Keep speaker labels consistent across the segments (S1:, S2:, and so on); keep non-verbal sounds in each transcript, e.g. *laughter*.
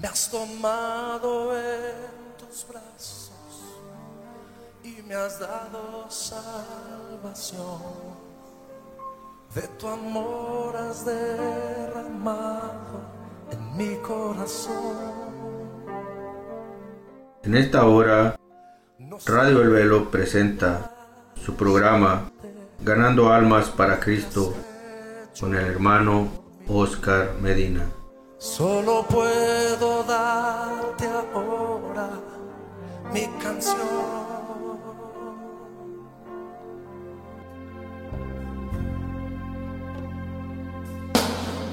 S1: Me has tomado en tus brazos y me has dado salvación. De tu amor has derramado en mi corazón.
S2: En esta hora, Radio El Velo presenta su programa Ganando Almas para Cristo con el hermano Oscar Medina.
S1: Solo puedo darte ahora mi canción.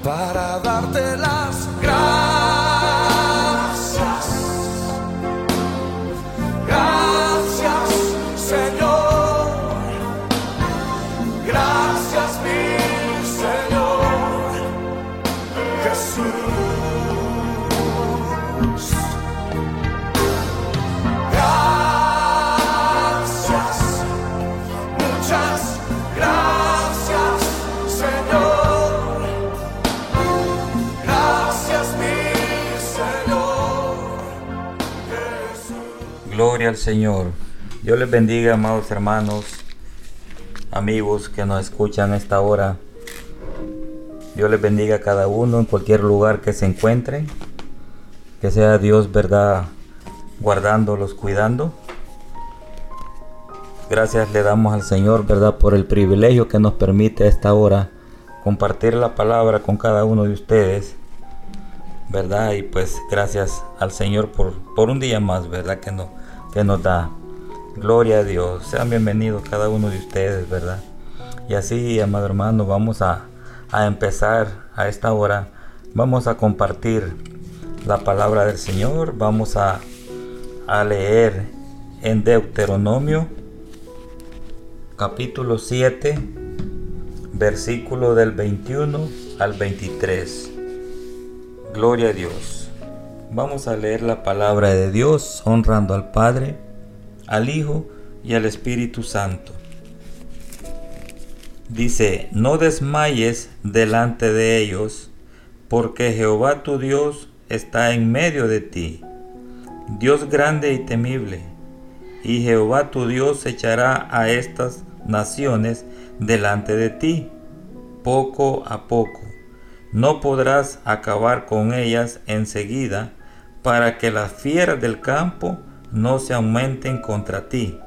S1: Para darte las
S3: Gloria al Señor. Dios les bendiga, amados hermanos, amigos que nos escuchan esta hora. Dios les bendiga a cada uno en cualquier lugar que se encuentren. Que sea Dios, verdad, guardándolos, cuidando. Gracias le damos al Señor, verdad, por el privilegio que nos permite a esta hora compartir la palabra con cada uno de ustedes. ¿verdad? Y pues gracias al Señor por, por un día más, ¿verdad? Que, no, que nos da. Gloria a Dios. Sean bienvenidos cada uno de ustedes, ¿verdad? Y así, amado hermano, vamos a, a empezar a esta hora. Vamos a compartir la palabra del Señor. Vamos a, a leer en Deuteronomio capítulo 7, versículo del 21 al 23. Gloria a Dios. Vamos a leer la palabra de Dios honrando al Padre, al Hijo y al Espíritu Santo. Dice, no desmayes delante de ellos, porque Jehová tu Dios está en medio de ti, Dios grande y temible, y Jehová tu Dios echará a estas naciones delante de ti, poco a poco no podrás acabar con ellas enseguida, para que las fieras del campo no se aumenten contra ti.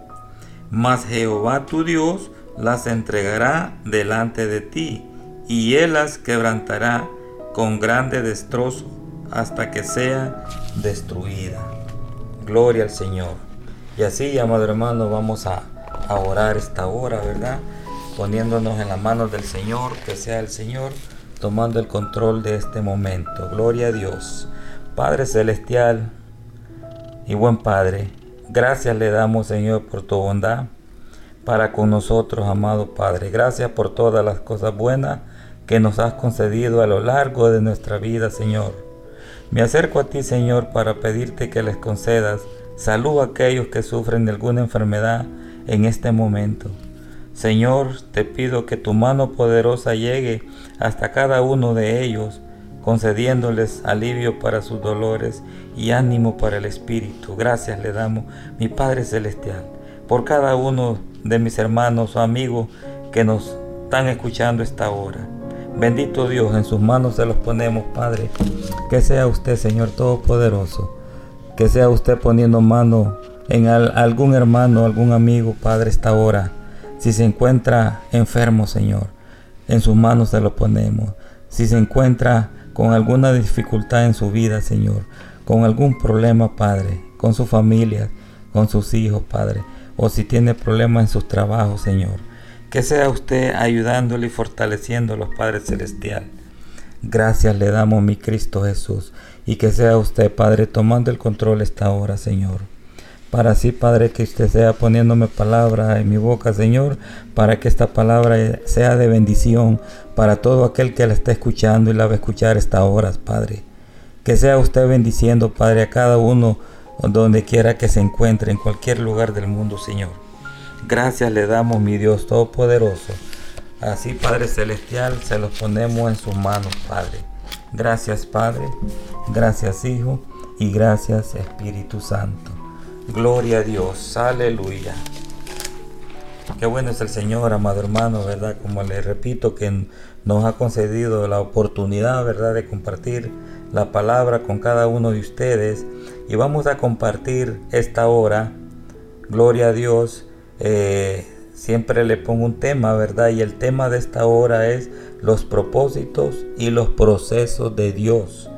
S3: Mas Jehová tu Dios las entregará delante de ti, y él las quebrantará con grande destrozo hasta que sea destruida. Gloria al Señor. Y así, amado hermano, vamos a, orar esta hora, ¿verdad? Poniéndonos en las manos del Señor, que sea el Señor tomando el control de este momento. Gloria a Dios. Padre Celestial y buen Padre, gracias le damos Señor por tu bondad para con nosotros, amado Padre. Gracias por todas las cosas buenas que nos has concedido a lo largo de nuestra vida, Señor. Me acerco a ti, Señor, para pedirte que les concedas salud a aquellos que sufren de alguna enfermedad en este momento. Señor, te pido que tu mano poderosa llegue hasta cada uno de ellos, concediéndoles alivio para sus dolores y ánimo para el espíritu. Gracias le damos, mi Padre Celestial, por cada uno de mis hermanos o amigos que nos están escuchando esta hora. Bendito Dios, en sus manos se los ponemos, Padre. Que sea usted, Señor Todopoderoso. Que sea usted poniendo mano en algún hermano, algún amigo, Padre, esta hora si se encuentra enfermo, Señor, en sus manos se lo ponemos. Si se encuentra con alguna dificultad en su vida, Señor, con algún problema, Padre, con su familia, con sus hijos, Padre, o si tiene problemas en sus trabajos, Señor, que sea usted ayudándole y fortaleciéndolo, Padre Celestial. Gracias le damos, mi Cristo Jesús, y que sea usted, Padre, tomando el control esta hora, Señor para así, Padre, que usted sea poniéndome palabra en mi boca, Señor, para que esta palabra sea de bendición para todo aquel que la está escuchando y la va a escuchar esta hora, Padre. Que sea usted bendiciendo, Padre, a cada uno donde quiera que se encuentre, en cualquier lugar del mundo, Señor. Gracias le damos, mi Dios Todopoderoso. Así, Padre Celestial, se los ponemos en sus manos, Padre. Gracias, Padre. Gracias, Hijo. y gracias Espíritu Santo. Gloria a Dios, aleluya. Qué bueno es el Señor, amado hermano, ¿verdad? Como le repito, que nos ha concedido la oportunidad, ¿verdad?, de compartir la palabra con cada uno de ustedes. Y vamos a compartir esta hora, gloria a Dios. Eh, siempre le pongo un tema, ¿verdad? Y el tema de esta hora es los propósitos y los procesos de Dios.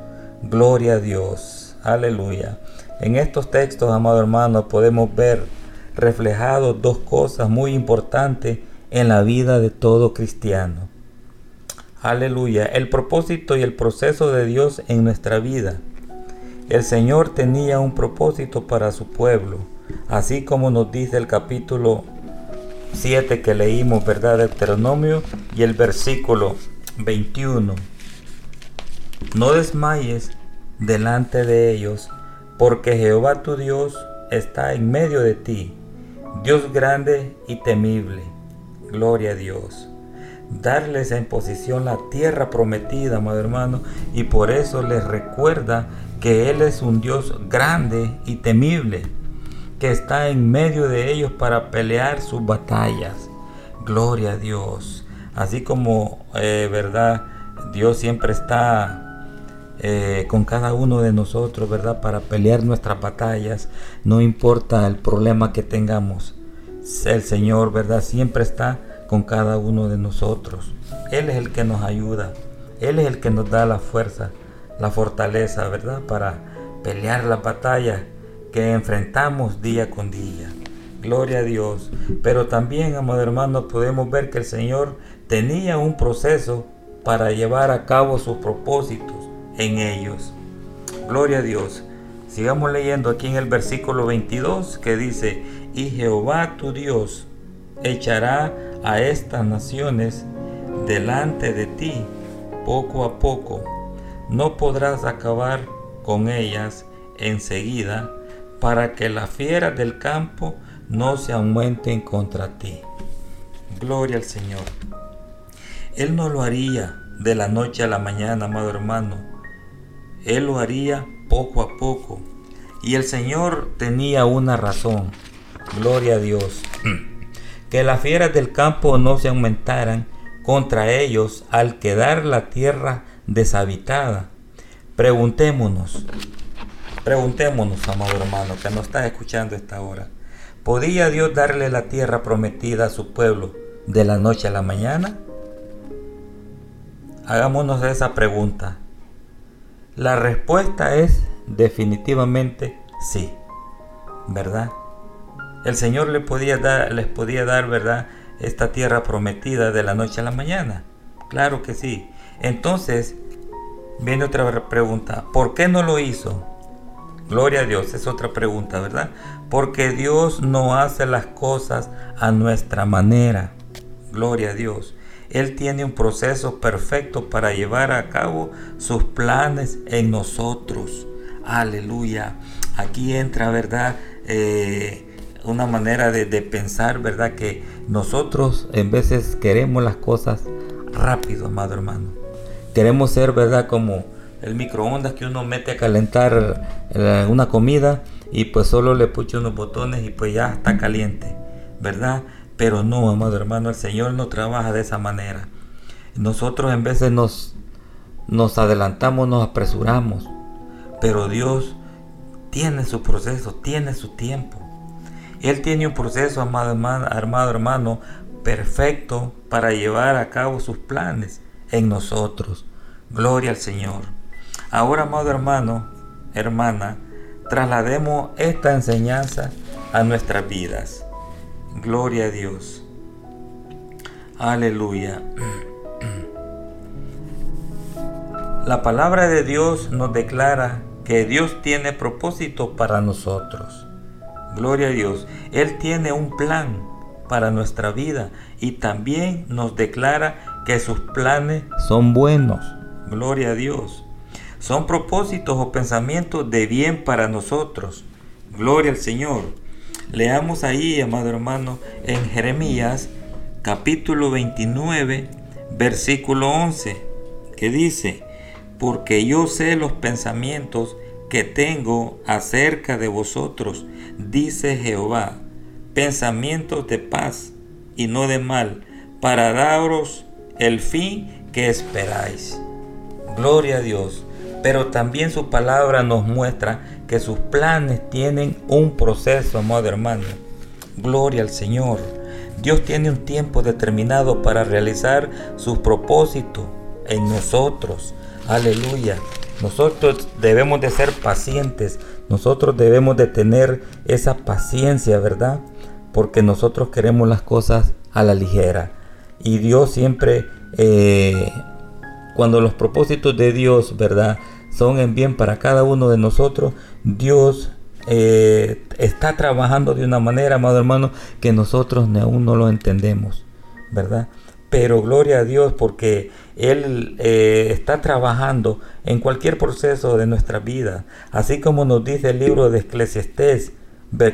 S3: Gloria a Dios. Aleluya. En estos textos, amado hermano, podemos ver reflejados dos cosas muy importantes en la vida de todo cristiano. Aleluya. El propósito y el proceso de Dios en nuestra vida. El Señor tenía un propósito para su pueblo, así como nos dice el capítulo 7 que leímos, ¿verdad? Deuteronomio y el versículo 21. No desmayes delante de ellos, porque Jehová tu Dios está en medio de ti, Dios grande y temible. Gloria a Dios. Darles en posición la tierra prometida, amado hermano, y por eso les recuerda que Él es un Dios grande y temible que está en medio de ellos para pelear sus batallas. Gloria a Dios. Así como, eh, ¿verdad? Dios siempre está eh, con cada uno de nosotros, ¿verdad? Para pelear nuestras batallas. No importa el problema que tengamos. El Señor, ¿verdad? Siempre está con cada uno de nosotros. Él es el que nos ayuda. Él es el que nos da la fuerza, la fortaleza, ¿verdad? Para pelear la batalla que enfrentamos día con día. Gloria a Dios. Pero también, amado hermano, podemos ver que el Señor tenía un proceso para llevar a cabo sus propósitos en ellos. Gloria a Dios. Sigamos leyendo aquí en el versículo 22 que dice, y Jehová tu Dios echará a estas naciones delante de ti poco a poco. No podrás acabar con ellas enseguida para que las fieras del campo no se aumenten contra ti. Gloria al Señor. Él no lo haría de la noche a la mañana, amado hermano. Él lo haría poco a poco. Y el Señor tenía una razón. Gloria a Dios. *clears throat* Que las fieras del campo no se aumentaran contra ellos al quedar la tierra deshabitada. Preguntémonos, Preguntémonos, amado hermano, que nos está escuchando esta hora. ¿Podía Dios darle la tierra prometida a su pueblo de la noche a la mañana? Hagámonos esa pregunta. La respuesta es definitivamente sí, ¿verdad? El Señor les podía dar, les podía dar, ¿verdad? Esta tierra prometida de la noche a la mañana. Claro que sí. Entonces, viene otra pregunta. ¿Por qué no lo hizo? Gloria a Dios, es otra pregunta, ¿verdad? Porque Dios no hace las cosas a nuestra manera. Gloria a Dios. Él tiene un proceso perfecto para llevar a cabo sus planes en nosotros. Aleluya. Aquí entra, ¿verdad? Eh, una manera de, pensar, ¿verdad? Que nosotros en veces queremos las cosas rápido, amado hermano. Queremos ser, ¿verdad? Como el microondas que uno mete a calentar eh, una comida y pues solo le pucha unos botones y pues ya está caliente, ¿verdad? Pero no, amado hermano, el Señor no trabaja de esa manera. Nosotros en veces nos, nos adelantamos, nos apresuramos, pero Dios tiene su proceso, tiene su tiempo. Él tiene un proceso, amado hermano, amado hermano, perfecto para llevar a cabo sus planes en nosotros. Gloria al Señor. Ahora, amado hermano, hermana, traslademos esta enseñanza a nuestras vidas. Gloria a Dios. Aleluya. *clears throat* La palabra de Dios nos declara que Dios tiene propósito para nosotros. Gloria a Dios. Él tiene un plan para nuestra vida y también nos declara que sus planes son buenos. Gloria a Dios. Son propósitos o pensamientos de bien para nosotros. Gloria al Señor. Leamos ahí, amado hermano, en Jeremías capítulo 29, versículo 11, que dice, porque yo sé los pensamientos que tengo acerca de vosotros, dice Jehová, pensamientos de paz y no de mal, para daros el fin que esperáis. Gloria a Dios. Pero también su palabra nos muestra que sus planes tienen un proceso, amado hermano. Gloria al Señor. Dios tiene un tiempo determinado para realizar sus propósitos en nosotros. Aleluya. Nosotros debemos de ser pacientes. Nosotros debemos de tener esa paciencia, ¿verdad? Porque nosotros queremos las cosas a la ligera. Y Dios siempre, eh, cuando los propósitos de Dios, ¿verdad? Son en bien para cada uno de nosotros. Dios eh, está trabajando de una manera, amado hermano, que nosotros aún no lo entendemos, ¿verdad? Pero gloria a Dios porque Él eh, está trabajando en cualquier proceso de nuestra vida, así como nos dice el libro de Eclesiastés,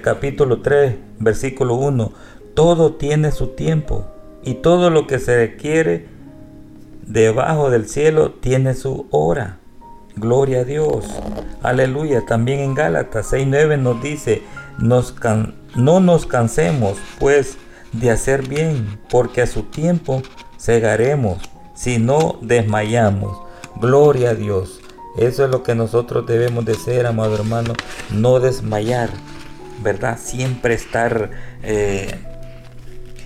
S3: capítulo 3, versículo 1, todo tiene su tiempo y todo lo que se requiere debajo del cielo tiene su hora. Gloria a Dios. Aleluya. También en Gálatas 6.9 nos dice, nos no nos cansemos pues de hacer bien, porque a su tiempo cegaremos si no desmayamos. Gloria a Dios. Eso es lo que nosotros debemos de ser, amado hermano, no desmayar, ¿verdad? Siempre estar, eh,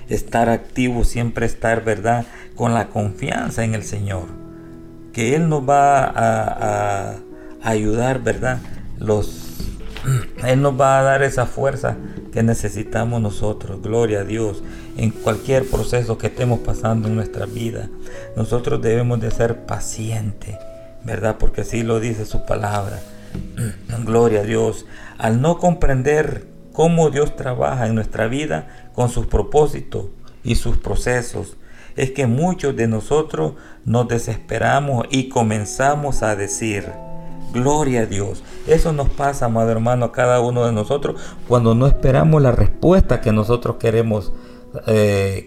S3: estar activo, siempre estar, ¿verdad? Con la confianza en el Señor que Él nos va a, ayudar, ¿verdad? Los, *clears throat* Él nos va a dar esa fuerza que necesitamos nosotros, gloria a Dios, en cualquier proceso que estemos pasando en nuestra vida. Nosotros debemos de ser pacientes, ¿verdad? Porque así lo dice su palabra. *clears throat* Gloria a Dios. Al no comprender cómo Dios trabaja en nuestra vida con sus propósitos y sus procesos, es que muchos de nosotros nos desesperamos y comenzamos a decir, Gloria a Dios. Eso nos pasa, amado hermano, a cada uno de nosotros cuando no esperamos la respuesta que nosotros queremos, eh,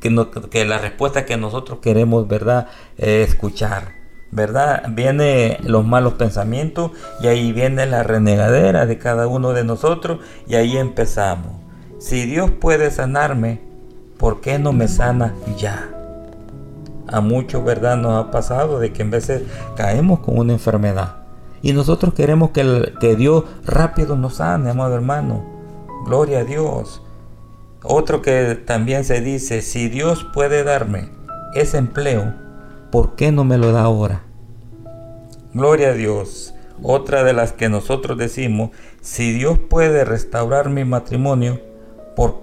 S3: que, la respuesta que nosotros queremos, ¿verdad? Eh, escuchar. ¿Verdad? Vienen los malos pensamientos y ahí viene la renegadera de cada uno de nosotros y ahí empezamos. Si Dios puede sanarme, ¿por qué no me sana ya? A muchos, ¿verdad? Nos ha pasado de que en veces caemos con una enfermedad. Y nosotros queremos que, que Dios rápido nos sane, amado hermano. Gloria a Dios. Otro que también se dice, si Dios puede darme ese empleo, ¿por qué no me lo da ahora? Gloria a Dios. Otra de las que nosotros decimos, si Dios puede restaurar mi matrimonio, ¿por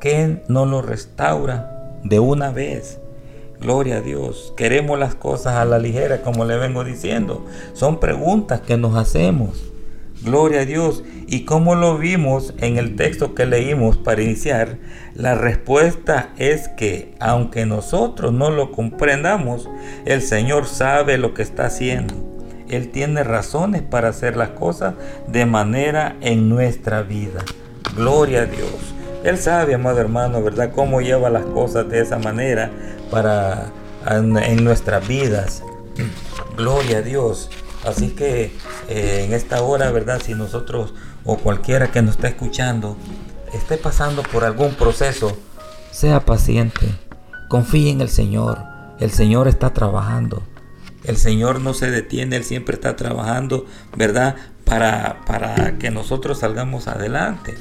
S3: qué no lo restaura de una vez? Gloria a Dios. Queremos las cosas a la ligera, como le vengo diciendo. Son preguntas que nos hacemos. Gloria a Dios. Y como lo vimos en el texto que leímos para iniciar, la respuesta es que aunque nosotros no lo comprendamos, el Señor sabe lo que está haciendo. Él tiene razones para hacer las cosas de manera en nuestra vida. Gloria a Dios. Él sabe, amado hermano, ¿verdad? Cómo lleva las cosas de esa manera para en, nuestras vidas. *clears throat* Gloria a Dios. Así que eh, en esta hora, ¿verdad? Si nosotros o cualquiera que nos está escuchando esté pasando por algún proceso, sea paciente. Confíe en el Señor. El Señor está trabajando. El Señor no se detiene, Él siempre está trabajando, ¿verdad? Para, para que nosotros salgamos adelante.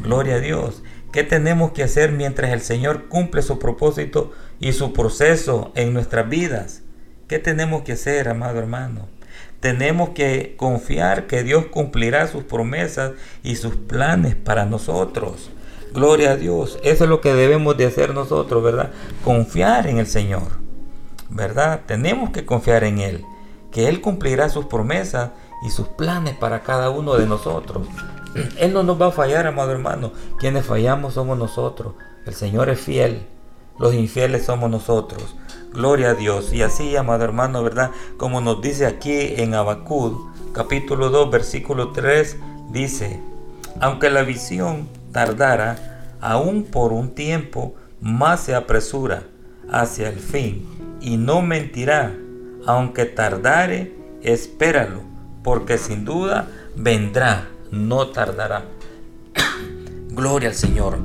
S3: Gloria a Dios. ¿Qué tenemos que hacer mientras el Señor cumple su propósito y su proceso en nuestras vidas? ¿Qué tenemos que hacer, amado hermano? Tenemos que confiar que Dios cumplirá sus promesas y sus planes para nosotros. Gloria a Dios. Eso es lo que debemos de hacer nosotros, ¿verdad? Confiar en el Señor. ¿Verdad? Tenemos que confiar en Él. Que Él cumplirá sus promesas y sus planes para cada uno de nosotros. Él no nos va a fallar, amado hermano. Quienes fallamos somos nosotros. El Señor es fiel. Los infieles somos nosotros. Gloria a Dios. Y así, amado hermano, ¿verdad? Como nos dice aquí en Abacud, capítulo 2, versículo 3, dice, aunque la visión tardara, aún por un tiempo, más se apresura hacia el fin y no mentirá. Aunque tardare, espéralo, porque sin duda vendrá, no tardará. Gloria al Señor.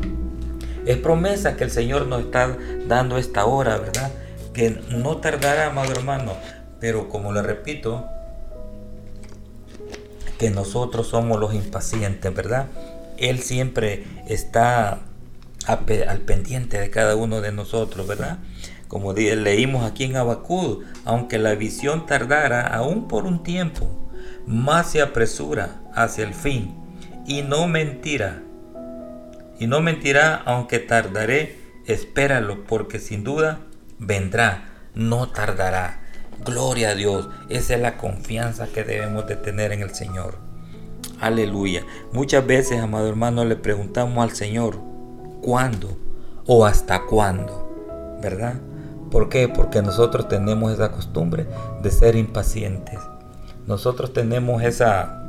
S3: Es promesa que el Señor nos está dando esta hora, ¿verdad? Que no tardará, amado hermano. Pero como le repito, que nosotros somos los impacientes, ¿verdad? Él siempre está al pendiente de cada uno de nosotros, ¿verdad? Como leímos aquí en Abacud, aunque la visión tardara aún por un tiempo, más se apresura hacia el fin y no mentirá. Y no mentirá aunque tardaré, espéralo, porque sin duda vendrá, no tardará. Gloria a Dios, esa es la confianza que debemos de tener en el Señor. Aleluya. Muchas veces, amado hermano, le preguntamos al Señor, ¿cuándo? ¿O hasta cuándo? ¿Verdad? ¿Por qué? Porque nosotros tenemos esa costumbre de ser impacientes. Nosotros tenemos esa,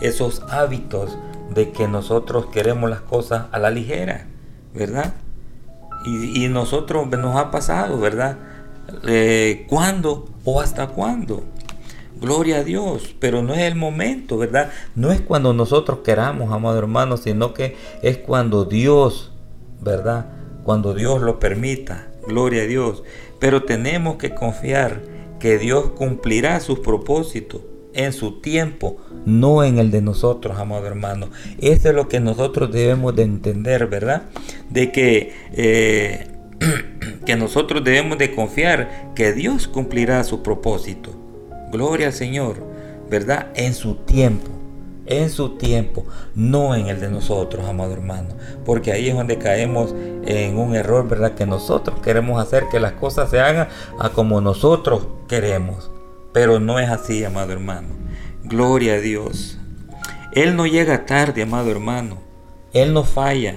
S3: esos hábitos de que nosotros queremos las cosas a la ligera, ¿verdad? Y, nosotros nos ha pasado, ¿verdad? Eh, ¿Cuándo o hasta cuándo? Gloria a Dios, pero no es el momento, ¿verdad? No es cuando nosotros queramos, amado hermano, sino que es cuando Dios, ¿verdad? Cuando Dios lo permita, gloria a Dios. Pero tenemos que confiar que Dios cumplirá sus propósitos en su tiempo, no en el de nosotros, amado hermano. Eso es lo que nosotros debemos de entender, ¿verdad? De que, eh, *clears throat* que nosotros debemos de confiar que Dios cumplirá su propósito. Gloria al Señor, ¿verdad? En su tiempo, en su tiempo, no en el de nosotros, amado hermano. Porque ahí es donde caemos en un error, ¿verdad? Que nosotros queremos hacer que las cosas se hagan a como nosotros queremos. Pero no es así, amado hermano. Gloria a Dios. Él no llega tarde, amado hermano. Él no falla.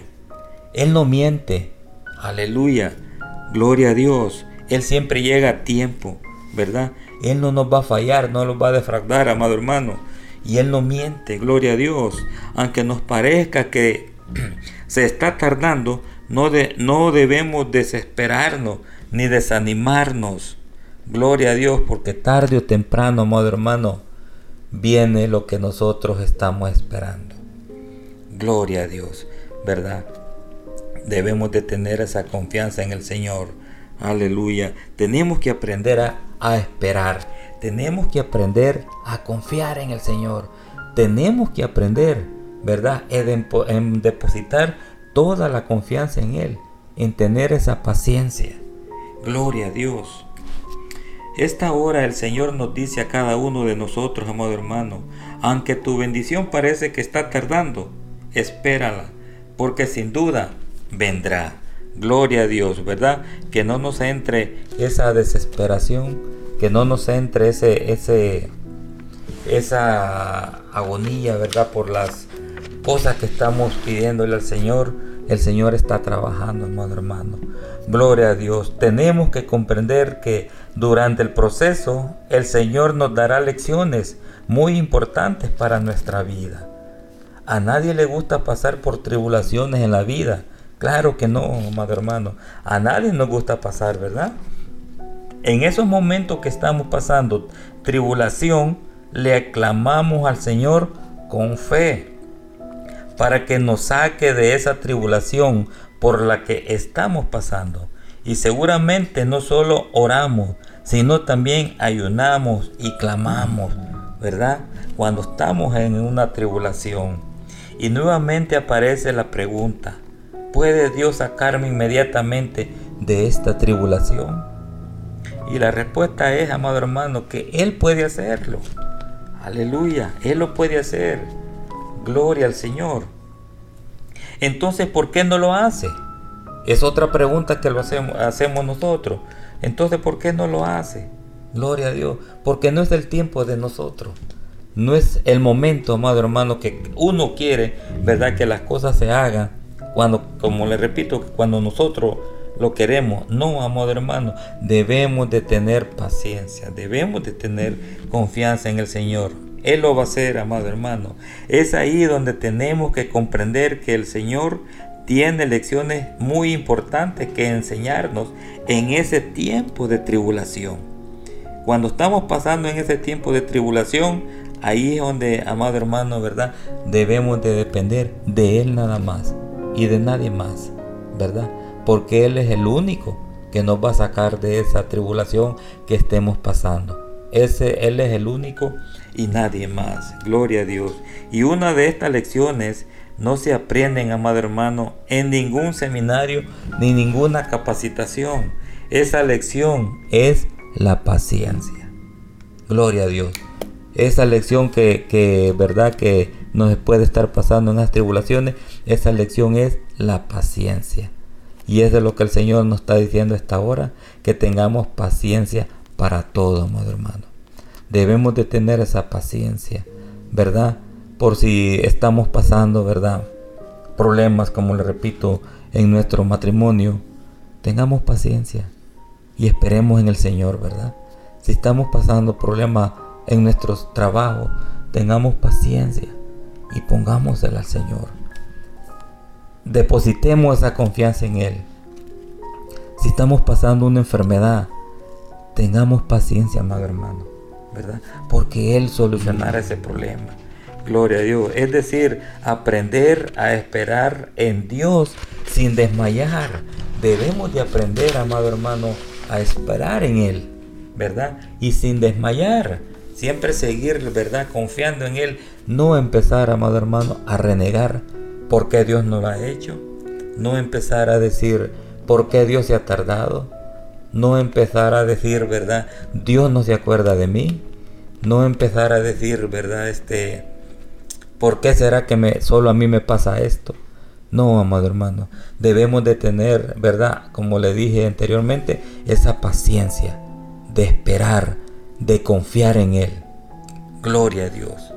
S3: Él no miente. Aleluya. Gloria a Dios. Él siempre llega a tiempo, ¿verdad? Él no nos va a fallar, no nos va a defraudar, amado hermano. Y Él no miente, gloria a Dios. Aunque nos parezca que *clears throat* se está tardando, no, de, no debemos desesperarnos ni desanimarnos. Gloria a Dios, porque tarde o temprano, amado hermano, viene lo que nosotros estamos esperando. Gloria a Dios, ¿verdad? Debemos de tener esa confianza en el Señor. Aleluya. Tenemos que aprender a a esperar. Tenemos que aprender a confiar en el Señor. Tenemos que aprender, ¿verdad? En, depositar toda la confianza en Él, en tener esa paciencia. Gloria a Dios. Esta hora el Señor nos dice a cada uno de nosotros, amado hermano, aunque tu bendición parece que está tardando, espérala, porque sin duda vendrá. Gloria a Dios, ¿verdad? Que no nos entre esa desesperación, que no nos entre ese, esa agonía, ¿verdad? Por las cosas que estamos pidiéndole al Señor. El Señor está trabajando, hermano, hermano. Gloria a Dios. Tenemos que comprender que durante el proceso el Señor nos dará lecciones muy importantes para nuestra vida. A nadie le gusta pasar por tribulaciones en la vida Claro que no, amado hermano. A nadie nos gusta pasar, ¿verdad? En esos momentos que estamos pasando tribulación, le aclamamos al Señor con fe para que nos saque de esa tribulación por la que estamos pasando. Y seguramente no solo oramos, sino también ayunamos y clamamos, ¿verdad? Cuando estamos en una tribulación. Y nuevamente aparece la pregunta, ¿Puede Dios sacarme inmediatamente de esta tribulación? Y la respuesta es, amado hermano, que Él puede hacerlo. Aleluya, Él lo puede hacer. Gloria al Señor. Entonces, ¿por qué no lo hace? Es otra pregunta que lo hacemos, hacemos nosotros. Entonces, ¿por qué no lo hace? Gloria a Dios. Porque no es el tiempo de nosotros. No es el momento, amado hermano, que uno quiere, ¿verdad? Que las cosas se hagan cuando, como le repito, cuando nosotros lo queremos, no, amado hermano, debemos de tener paciencia, debemos de tener confianza en el Señor. Él lo va a hacer, amado hermano. Es ahí donde tenemos que comprender que el Señor tiene lecciones muy importantes que enseñarnos en ese tiempo de tribulación. Cuando estamos pasando en ese tiempo de tribulación, Ahí es donde, amado hermano, ¿verdad? Debemos de depender de Él nada más y de nadie más, ¿verdad? Porque Él es el único que nos va a sacar de esa tribulación que estemos pasando. Ese, él es el único y nadie más. Gloria a Dios. Y una de estas lecciones no se aprenden, amado hermano, en ningún seminario ni ninguna capacitación. Esa lección es la paciencia. Gloria a Dios. Esa lección que, que verdad que nos puede estar pasando en las tribulaciones, esa lección es la paciencia. Y es de lo que el Señor nos está diciendo esta hora, que tengamos paciencia para todo, amado hermano. Debemos de tener esa paciencia, ¿verdad? Por si estamos pasando, ¿verdad? Problemas, como le repito, en nuestro matrimonio, tengamos paciencia y esperemos en el Señor, ¿verdad? Si estamos pasando problemas en nuestros trabajos, tengamos paciencia y pongámosela al Señor. Depositemos esa confianza en Él. Si estamos pasando una enfermedad, tengamos paciencia, amado hermano, ¿verdad? Porque Él solucionará ese problema. Gloria a Dios. Es decir, aprender a esperar en Dios sin desmayar. Debemos de aprender, amado hermano, a esperar en Él, ¿verdad? Y sin desmayar. Siempre seguir, ¿verdad? Confiando en Él. No empezar, amado hermano, a renegar por qué Dios no lo ha hecho. No empezar a decir por qué Dios se ha tardado. No empezar a decir, ¿verdad? Dios no se acuerda de mí. No empezar a decir, ¿verdad? Este, ¿por qué será que solo a mí me pasa esto? No, amado hermano, debemos de tener, ¿verdad? Como le dije anteriormente, esa paciencia de esperar, de confiar en Él. Gloria a Dios.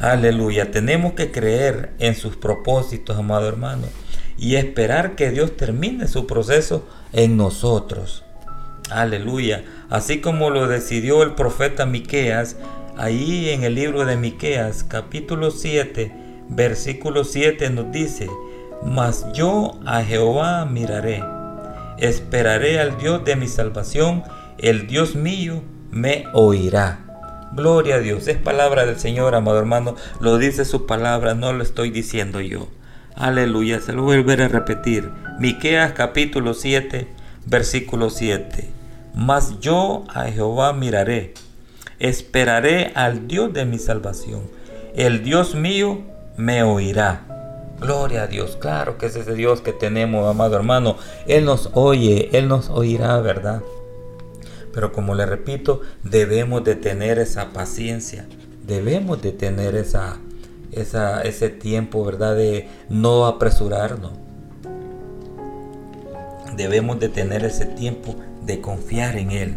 S3: Aleluya. Tenemos que creer en sus propósitos, amado hermano, y esperar que Dios termine su proceso en nosotros. Aleluya. Así como lo decidió el profeta Miqueas, ahí en el libro de Miqueas, capítulo 7, versículo 7 nos dice: Mas yo a Jehová miraré, esperaré al Dios de mi salvación, el Dios mío me oirá. Gloria a Dios, es palabra del Señor, amado hermano, lo dice su palabra, no lo estoy diciendo yo. Aleluya, se lo voy a volver a repetir. Miqueas capítulo 7, versículo 7. Mas yo a Jehová miraré, esperaré al Dios de mi salvación. El Dios mío me oirá. Gloria a Dios, claro que es ese Dios que tenemos, amado hermano. Él nos oye, Él nos oirá, ¿verdad? Pero como le repito, debemos de tener esa paciencia, debemos de tener esa, ese tiempo, ¿verdad? De no apresurarnos. Debemos de tener ese tiempo de confiar en Él.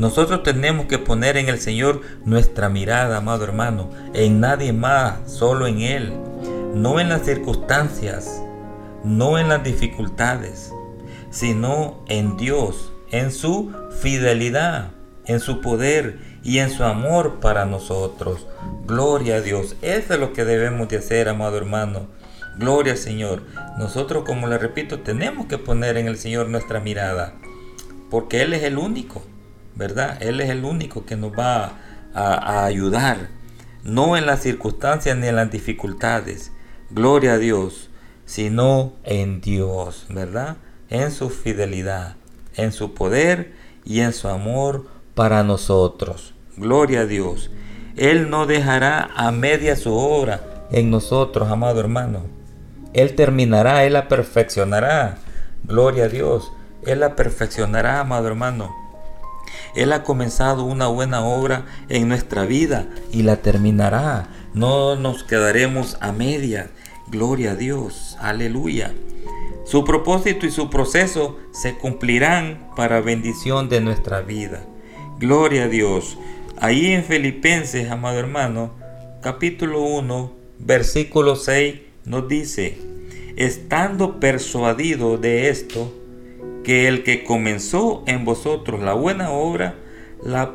S3: Nosotros tenemos que poner en el Señor nuestra mirada, amado hermano, en nadie más, solo en Él, no en las circunstancias, no en las dificultades, sino en Dios, en su fidelidad, en su poder y en su amor para nosotros. Gloria a Dios. Eso es lo que debemos de hacer, amado hermano. Gloria al Señor. Nosotros, como le repito, tenemos que poner en el Señor nuestra mirada. Porque Él es el único, ¿verdad? Él es el único que nos va a, ayudar. No en las circunstancias ni en las dificultades. Gloria a Dios. Sino en Dios, ¿verdad? En su fidelidad, en su poder y en su amor para nosotros. Gloria a Dios. Él no dejará a media su obra en nosotros, amado hermano. Él terminará, Él la perfeccionará. Gloria a Dios. Él la perfeccionará, amado hermano. Él ha comenzado una buena obra en nuestra vida y la terminará. No nos quedaremos a media. Gloria a Dios. Aleluya. Su propósito y su proceso se cumplirán para bendición de nuestra vida. Gloria a Dios. Ahí en Filipenses, amado hermano, capítulo 1, versículo 6 nos dice, estando persuadido de esto, que el que comenzó en vosotros la buena obra, la,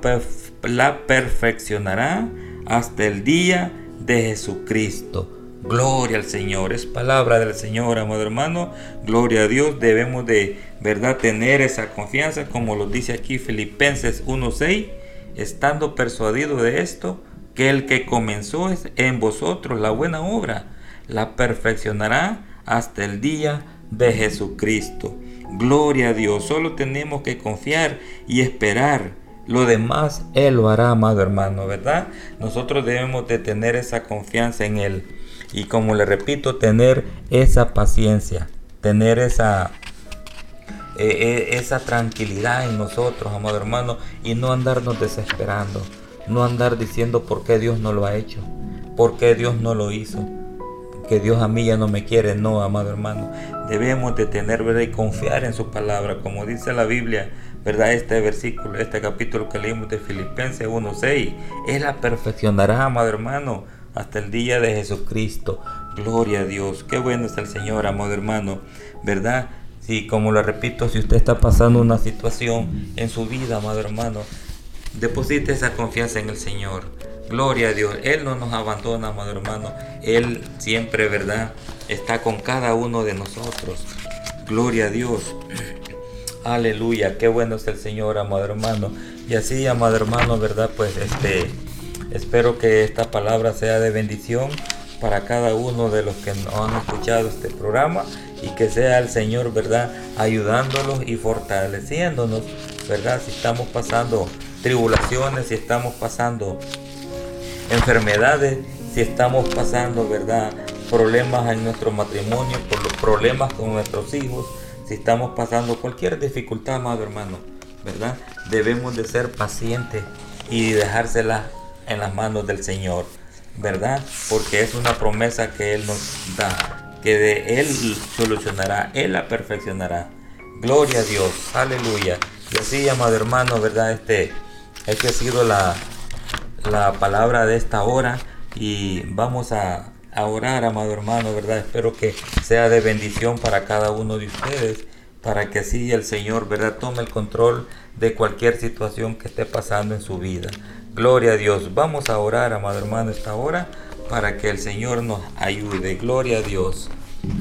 S3: la perfeccionará hasta el día de Jesucristo. Gloria al Señor, es palabra del Señor, amado hermano. Gloria a Dios, debemos de verdad tener esa confianza, como lo dice aquí Filipenses 1:6. estando persuadido de esto, que el que comenzó en vosotros la buena obra, la perfeccionará hasta el día de Jesucristo. Gloria a Dios, solo tenemos que confiar y esperar. Lo demás Él lo hará, amado hermano, ¿verdad? Nosotros debemos de tener esa confianza en Él. Y como le repito, tener esa paciencia, tener esa, eh, eh, esa tranquilidad en nosotros, amado hermano, y no andarnos desesperando. No andar diciendo por qué Dios no lo ha hecho, por qué Dios no lo hizo que Dios a mí ya no me quiere, no, amado hermano. Debemos de tener, ¿verdad? Y confiar en su palabra, como dice la Biblia, ¿verdad? Este versículo, este capítulo que leímos de Filipenses 1.6, Él la perfeccionará, amado hermano, hasta el día de Jesucristo. Gloria a Dios. Qué bueno es el Señor, amado hermano, ¿verdad? Sí, como lo repito, si usted está pasando una situación en su vida, amado hermano, deposite esa confianza en el Señor. Gloria a Dios. Él no nos abandona, amado hermano. Él siempre, ¿verdad? Está con cada uno de nosotros. Gloria a Dios. *clears throat* Aleluya. Qué bueno es el Señor, amado hermano. Y así, amado hermano, ¿verdad? Pues este, espero que esta palabra sea de bendición para cada uno de los que nos han escuchado este programa y que sea el Señor, ¿verdad? Ayudándolos y fortaleciéndonos, ¿verdad? Si estamos pasando tribulaciones, si estamos pasando enfermedades, si estamos pasando, ¿verdad? Problemas en nuestro matrimonio, por los problemas con nuestros hijos, si estamos pasando cualquier dificultad, amado hermano, ¿verdad? Debemos de ser pacientes y dejársela en las manos del Señor, ¿verdad? Porque es una promesa que Él nos da, que de Él solucionará, Él la perfeccionará. Gloria a Dios, aleluya. Y así, amado hermano, ¿verdad? Este, esta ha sido la, la palabra de esta hora y vamos a, orar, amado hermano, ¿verdad? Espero que sea de bendición para cada uno de ustedes, para que así el Señor, ¿verdad? Tome el control de cualquier situación que esté pasando en su vida. Gloria a Dios. Vamos a orar, amado hermano, esta hora para que el Señor nos ayude. Gloria a Dios.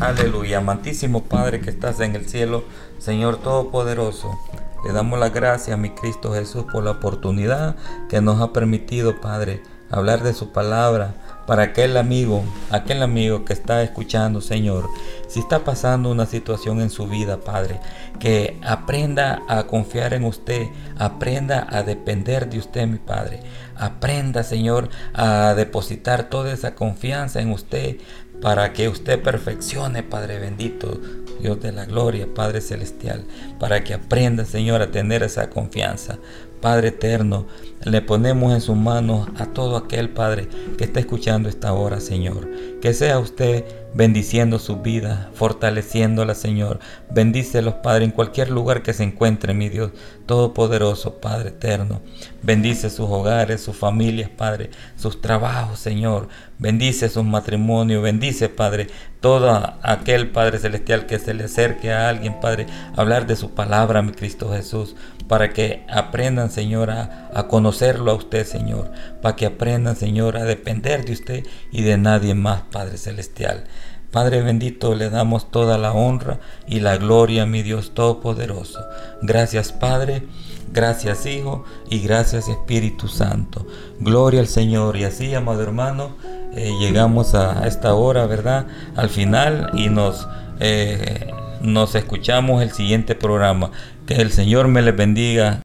S3: Aleluya. Amantísimo Padre que estás en el cielo, Señor Todopoderoso. Le damos la gracias a mi Cristo Jesús por la oportunidad que nos ha permitido, Padre, hablar de su palabra para aquel amigo, aquel amigo que está escuchando, Señor, si está pasando una situación en su vida, Padre, que aprenda a confiar en usted, aprenda a depender de usted, mi Padre. Aprenda, Señor, a depositar toda esa confianza en usted para que usted perfeccione, Padre bendito, Dios de la gloria, Padre celestial, para que aprenda, Señor, a tener esa confianza. Padre eterno, le ponemos en sus manos a todo aquel Padre que está escuchando esta hora, Señor. Que sea usted bendiciendo su vida, fortaleciéndola, Señor. Bendícelos, Padre, en cualquier lugar que se encuentre, mi Dios Todopoderoso, Padre eterno. Bendice sus hogares, sus familias, Padre, sus trabajos, Señor. Bendice sus matrimonios, bendice, Padre, todo aquel Padre celestial que se le acerque a alguien, Padre, hablar de su palabra, mi Cristo Jesús, para que aprendan, Señor, a, conocerlo a usted, Señor, para que aprendan, Señor, a depender de usted y de nadie más, Padre celestial. Padre bendito, le damos toda la honra y la gloria, mi Dios Todopoderoso. Gracias, Padre. Gracias Hijo y gracias Espíritu Santo. Gloria al Señor. Y así, amado hermano, eh, llegamos a esta hora, ¿verdad? Al final y nos, eh, nos escuchamos el siguiente programa. Que el Señor me les bendiga.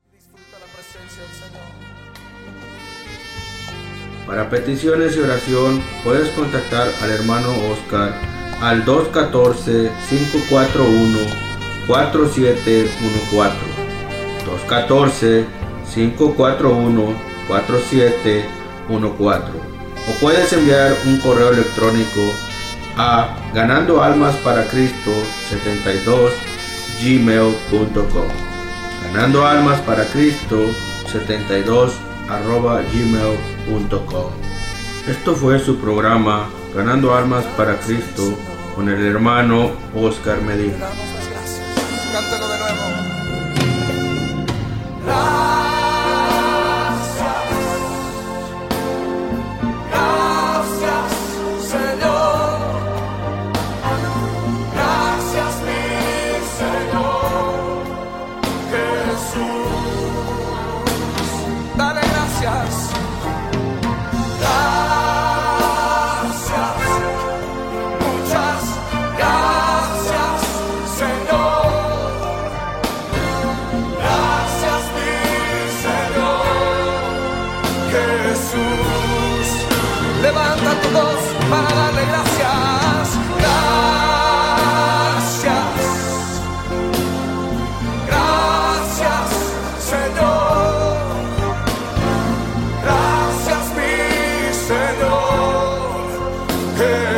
S2: Para peticiones y oración puedes contactar al hermano Oscar al 214-541-4714. 214-541-4714. O puedes enviar un correo electrónico a ganando almas para Cristo 72 gmail.com ganando almas para Cristo 72 arroba gmail.com esto fue su programa ganando almas para Cristo con el hermano Oscar Medina.
S1: De nuevo.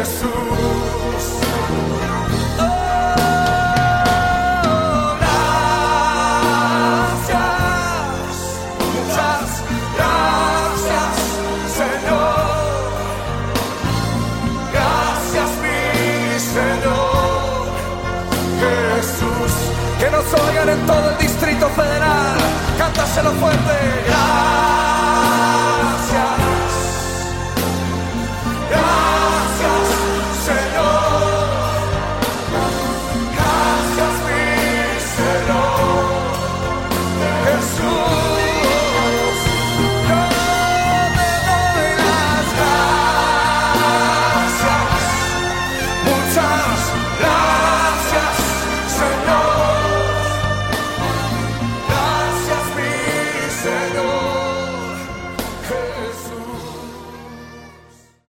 S1: Oh, gracias, muchas gracias, Señor. Gracias, mi Señor Jesús. Que nos oigan en todo el Distrito Federal. Cántaselo fuerte.